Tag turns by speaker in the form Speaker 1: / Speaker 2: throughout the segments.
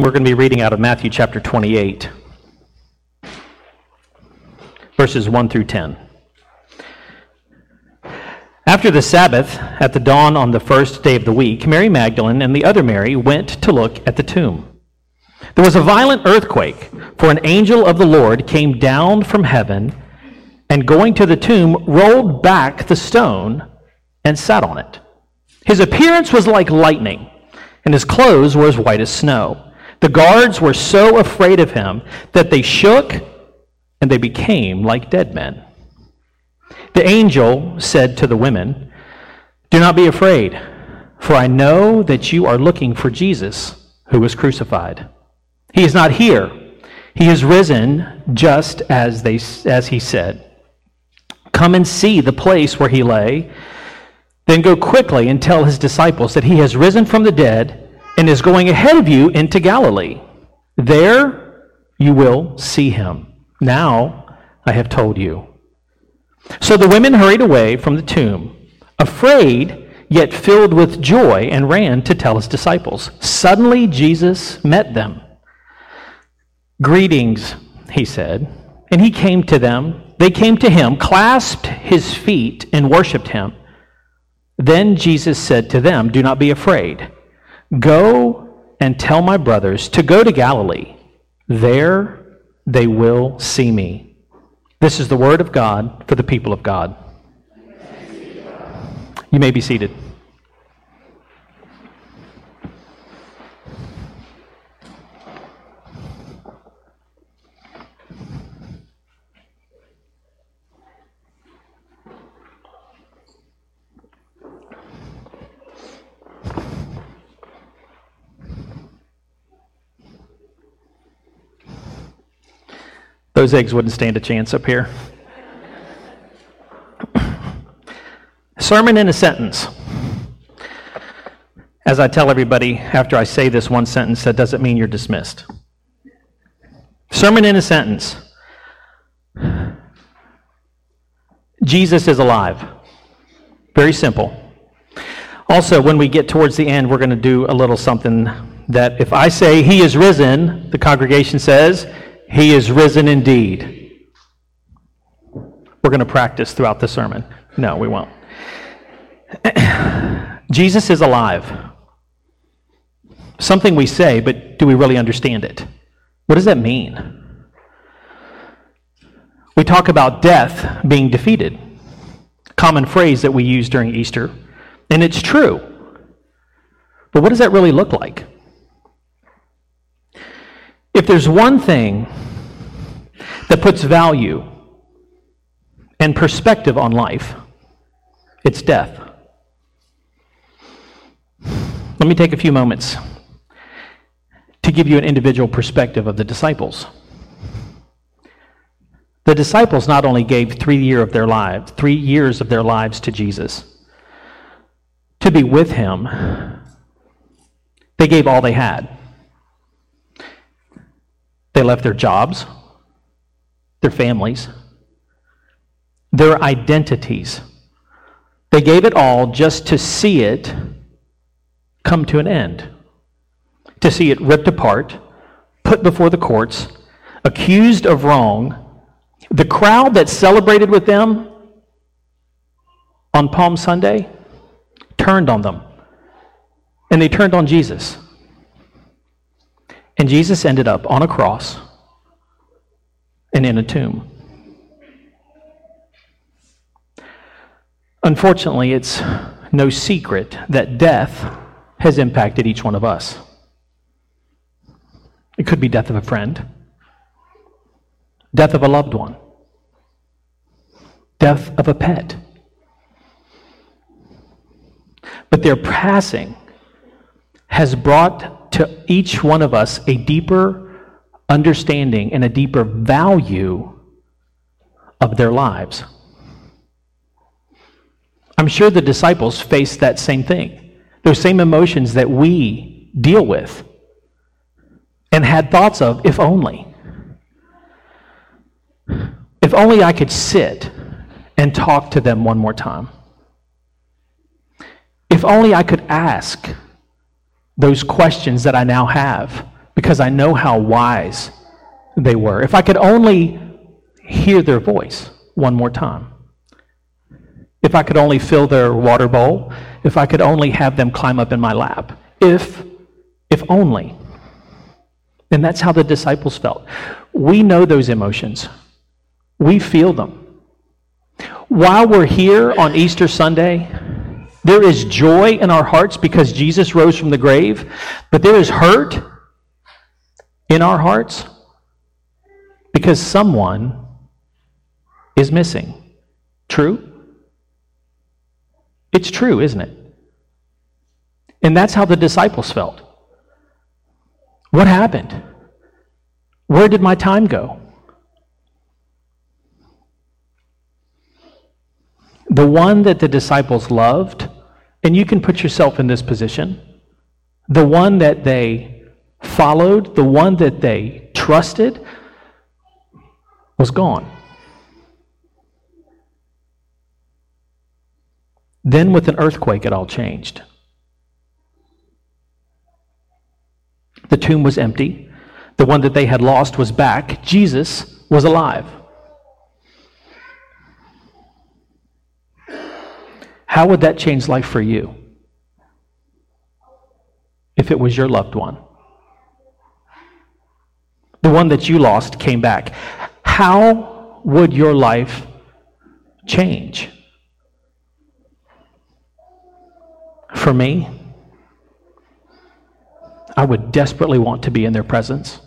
Speaker 1: We're going to be reading out of Matthew chapter 28, verses 1 through 10. After the Sabbath, at the dawn on the first day of the week, Mary Magdalene and the other Mary went to look at the tomb. There was a violent earthquake, for an angel of the Lord came down from heaven and, going to the tomb, rolled back the stone and sat on it. His appearance was like lightning, and his clothes were as white as snow. The guards were so afraid of him that they shook and they became like dead men. The angel said to the women, Do not be afraid, for I know that you are looking for Jesus who was crucified. He is not here. He is risen just as, they, as he said. Come and see the place where he lay. Then go quickly and tell his disciples that he has risen from the dead and is going ahead of you into Galilee. There you will see him. Now I have told you. So the women hurried away from the tomb, afraid, yet filled with joy, and ran to tell his disciples. Suddenly Jesus met them. Greetings, he said. And he came to them. They came to him, clasped his feet, and worshiped him. Then Jesus said to them, Do not be afraid. Go and tell my brothers to go to Galilee. There they will see me. This is the word of God for the people of God. You may be seated. Those eggs wouldn't stand a chance up here. Sermon in a sentence. As I tell everybody after I say this one sentence, that doesn't mean you're dismissed. Sermon in a sentence. Jesus is alive. Very simple. Also, when we get towards the end, we're going to do a little something that if I say he is risen, the congregation says, he is risen indeed. We're going to practice throughout the sermon. No, we won't. Jesus is alive. Something we say, but do we really understand it? What does that mean? We talk about death being defeated. Common phrase that we use during Easter, and it's true. But what does that really look like? If there's one thing that puts value and perspective on life, it's death. Let me take a few moments to give you an individual perspective of the disciples. The disciples not only gave three year of their lives, three years of their lives to Jesus to be with him, they gave all they had. They left their jobs, their families, their identities. They gave it all just to see it come to an end, to see it ripped apart, put before the courts, accused of wrong. The crowd that celebrated with them on Palm Sunday turned on them, and they turned on Jesus. And Jesus ended up on a cross and in a tomb. Unfortunately, it's no secret that death has impacted each one of us. It could be death of a friend, death of a loved one, death of a pet. But their passing has brought to each one of us a deeper understanding and a deeper value of their lives. I'm sure the disciples faced that same thing, those same emotions that we deal with, and had thoughts of, if only. If only I could sit and talk to them one more time. If only I could ask those questions that I now have because I know how wise they were. If I could only hear their voice one more time. If I could only fill their water bowl, if I could only have them climb up in my lap. If, if only. And that's how the disciples felt. We know those emotions, we feel them. While we're here on Easter Sunday, there is joy in our hearts because Jesus rose from the grave, but there is hurt in our hearts because someone is missing. True? It's true, isn't it? And that's how the disciples felt. What happened? Where did my time go? The one that the disciples loved, and you can put yourself in this position, the one that they followed, the one that they trusted, was gone. Then, with an earthquake, it all changed. The tomb was empty. The one that they had lost was back. Jesus was alive. How would that change life for you if it was your loved one? The one that you lost came back. How would your life change? For me, I would desperately want to be in their presence.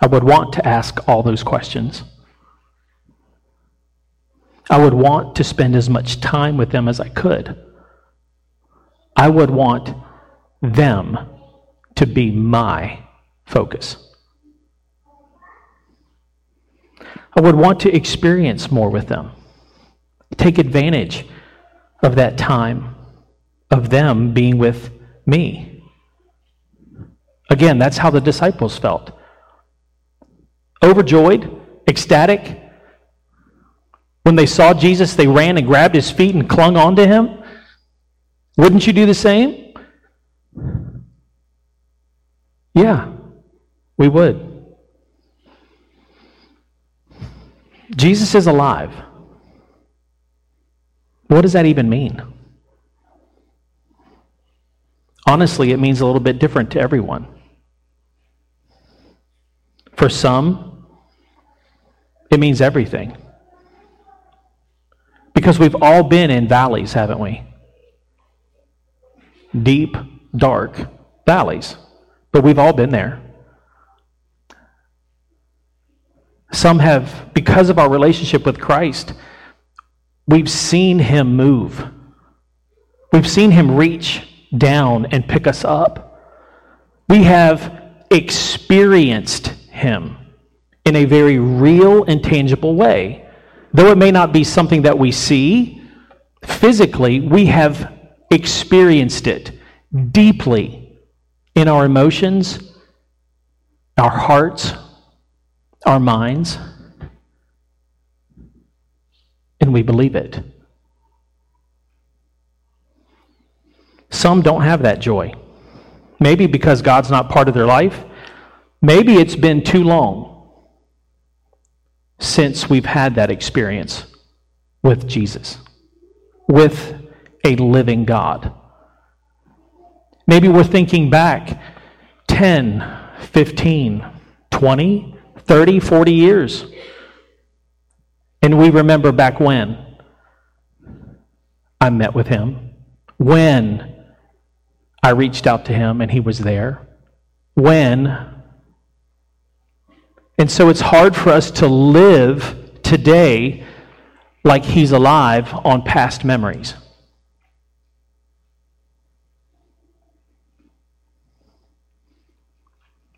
Speaker 1: I would want to ask all those questions. I would want to spend as much time with them as I could. I would want them to be my focus. I would want to experience more with them, take advantage of that time of them being with me. Again, that's how the disciples felt. Overjoyed, ecstatic. When they saw Jesus, they ran and grabbed his feet and clung onto him. Wouldn't you do the same? Yeah, we would. Jesus is alive. What does that even mean? Honestly, it means a little bit different to everyone. For some, it means everything. Because we've all been in valleys, haven't we? Deep, dark valleys. But we've all been there. Some have, because of our relationship with Christ, We've seen him move. We've seen him reach down and pick us up. We have experienced him in a very real and tangible way. Though it may not be something that we see physically, we have experienced it deeply in our emotions, our hearts, our minds and we believe it. Some don't have that joy. Maybe because God's not part of their life. Maybe it's been too long since we've had that experience with Jesus, with a living God. Maybe we're thinking back 10, 15, 20, 30, 40 years. And we remember back when I met with him, when I reached out to him and he was there, when. And so it's hard for us to live today like he's alive on past memories.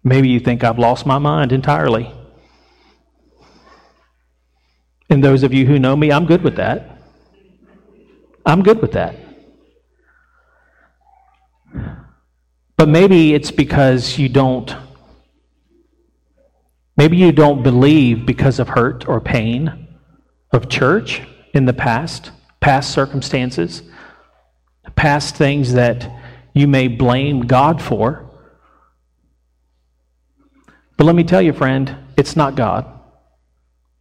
Speaker 1: Maybe you think I've lost my mind entirely. And those of you who know me, I'm good with that. I'm good with that. But maybe it's because you don't maybe you don't believe because of hurt or pain of church in the past, past circumstances, past things that you may blame God for. But let me tell you, friend, it's not God.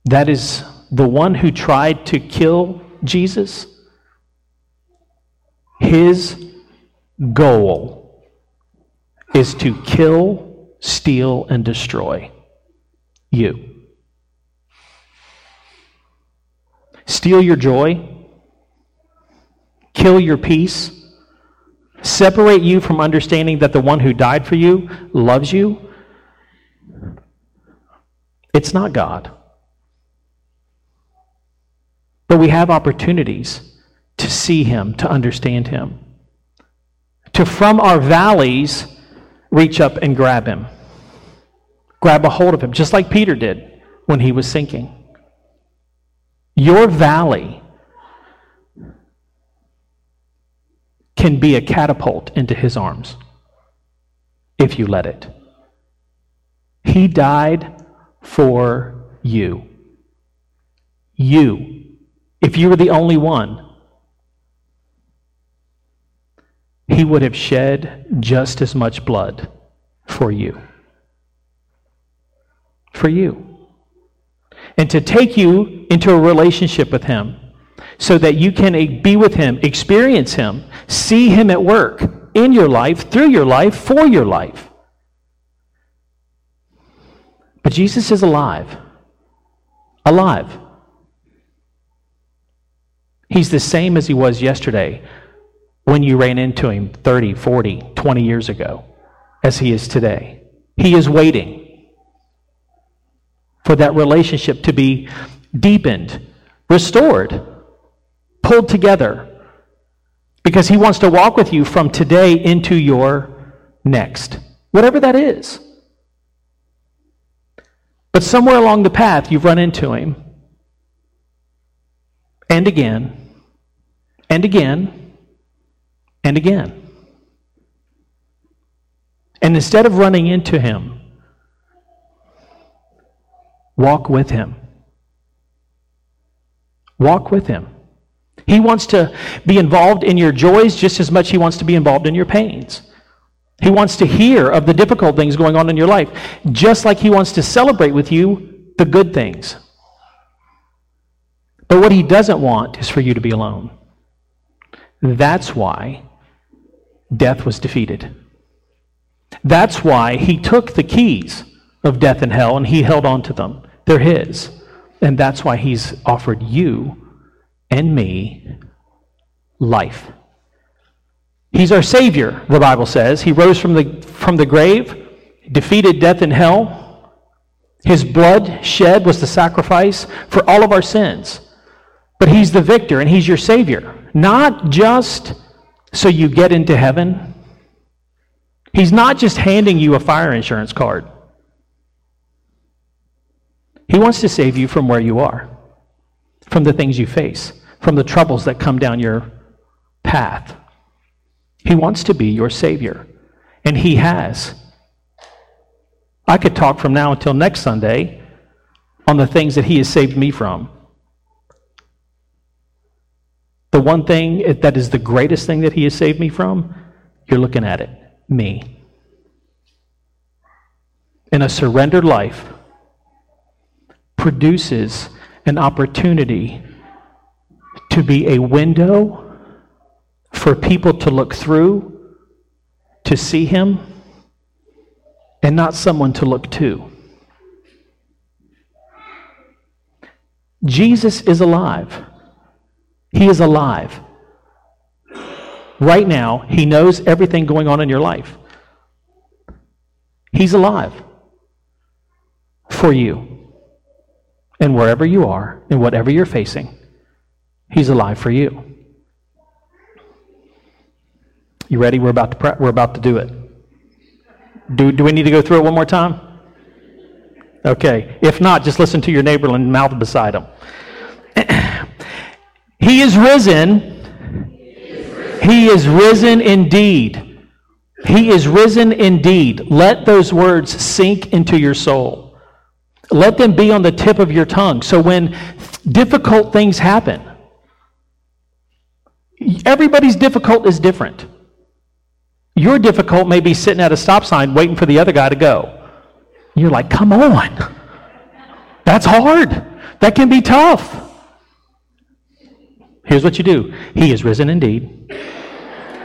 Speaker 1: That is the one who tried to kill Jesus. His goal is to kill, steal, and destroy you. Steal your joy, kill your peace, separate you from understanding that the one who died for you loves you. It's not God. But we have opportunities to see Him, to understand Him, to from our valleys reach up and grab Him, grab a hold of Him, just like Peter did when he was sinking. Your valley can be a catapult into His arms if you let it. He died for you. You if you were the only one, he would have shed just as much blood for you. For you. And to take you into a relationship with him so that you can be with him, experience him, see him at work in your life, through your life, for your life. But Jesus is alive. Alive. He's the same as he was yesterday when you ran into him 30, 40, 20 years ago as he is today. He is waiting for that relationship to be deepened, restored, pulled together, because he wants to walk with you from today into your next, whatever that is. But somewhere along the path, you've run into him. And again, and again and again. And instead of running into him, walk with him. Walk with him. He wants to be involved in your joys just as much he wants to be involved in your pains. He wants to hear of the difficult things going on in your life, just like he wants to celebrate with you the good things. But what he doesn't want is for you to be alone. That's why death was defeated. That's why he took the keys of death and hell and he held on to them. They're his. And that's why he's offered you and me life. He's our Savior, the Bible says. He rose from the, from the grave, defeated death and hell. His blood shed was the sacrifice for all of our sins. But He's the victor and He's your Savior. Not just so you get into heaven. He's not just handing you a fire insurance card. He wants to save you from where you are, from the things you face, from the troubles that come down your path. He wants to be your Savior, and He has. I could talk from now until next Sunday on the things that He has saved me from. The one thing that is the greatest thing that He has saved me from, you're looking at it me. In a surrendered life produces an opportunity to be a window for people to look through, to see Him, and not someone to look to. Jesus is alive. He is alive. Right now, He knows everything going on in your life. He's alive for you. And wherever you are and whatever you're facing, He's alive for you. You ready? We're about to pre- we're about to do it. Do, do we need to go through it one more time? Okay. If not, just listen to your neighbor and mouth beside him. He is risen. He is risen indeed. He is risen indeed. Let those words sink into your soul. Let them be on the tip of your tongue. So when difficult things happen, everybody's difficult is different. Your difficult may be sitting at a stop sign waiting for the other guy to go. You're like, come on. That's hard. That can be tough. Here's what you do He is risen indeed.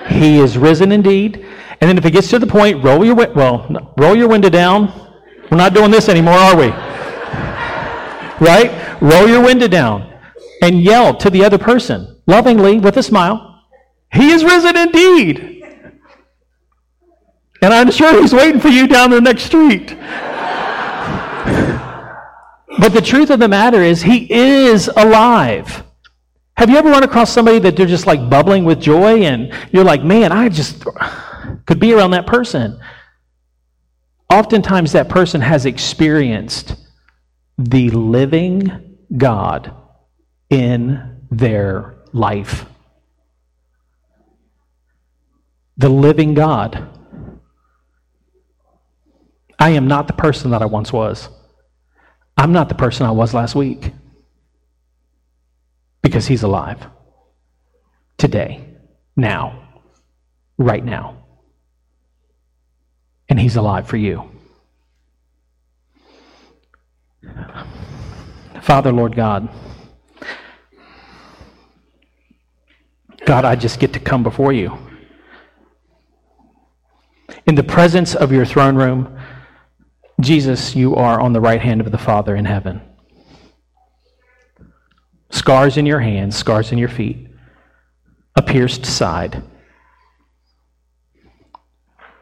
Speaker 1: He is risen indeed. And then if it gets to the point, roll your well, roll your window down. We're not doing this anymore, are we? Right? Roll your window down and yell to the other person lovingly with a smile, He is risen indeed. And I'm sure he's waiting for you down the next street. but the truth of the matter is, he is alive. Have you ever run across somebody that they're just like bubbling with joy and you're like, man, I just could be around that person? Oftentimes, that person has experienced the living God in their life. The living God. I am not the person that I once was. I'm not the person I was last week because he's alive today, now, right now. And he's alive for you. Father, Lord God, God, I just get to come before you. In the presence of your throne room, Jesus, you are on the right hand of the Father in heaven. Scars in your hands, scars in your feet, a pierced side.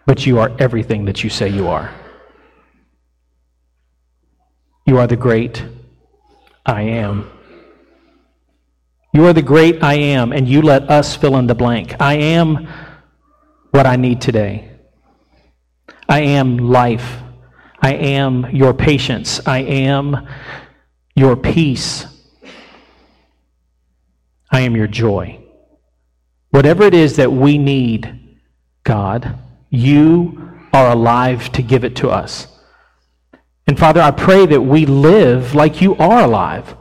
Speaker 1: But you are everything that you say you are. You are the great I am. You are the great I am, and you let us fill in the blank. I am what I need today. I am life. I am your patience. I am your peace. I am your joy. Whatever it is that we need, God, you are alive to give it to us. And Father, I pray that we live like you are alive.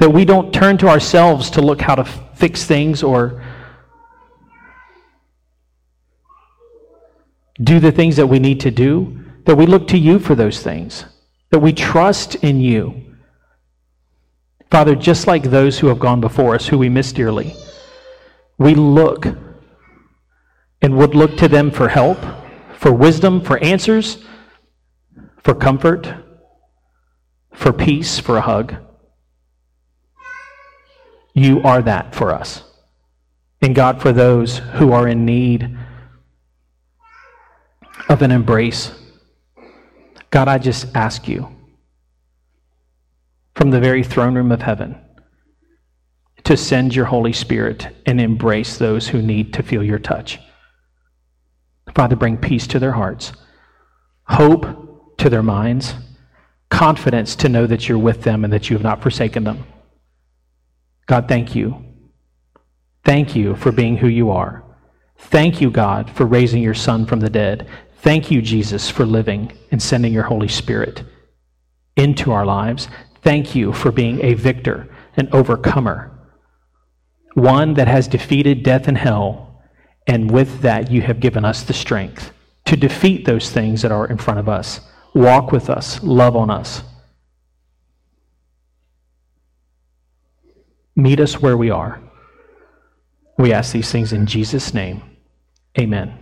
Speaker 1: That we don't turn to ourselves to look how to fix things or do the things that we need to do, that we look to you for those things, that we trust in you. Father, just like those who have gone before us, who we miss dearly, we look and would look to them for help, for wisdom, for answers, for comfort, for peace, for a hug. You are that for us. And God, for those who are in need of an embrace. God, I just ask you from the very throne room of heaven to send your Holy Spirit and embrace those who need to feel your touch. Father, bring peace to their hearts, hope to their minds, confidence to know that you're with them and that you have not forsaken them. God, thank you. Thank you for being who you are. Thank you, God, for raising your Son from the dead. Thank you, Jesus, for living and sending your Holy Spirit into our lives. Thank you for being a victor, an overcomer, one that has defeated death and hell. And with that, you have given us the strength to defeat those things that are in front of us. Walk with us, love on us. Meet us where we are. We ask these things in Jesus' name. Amen.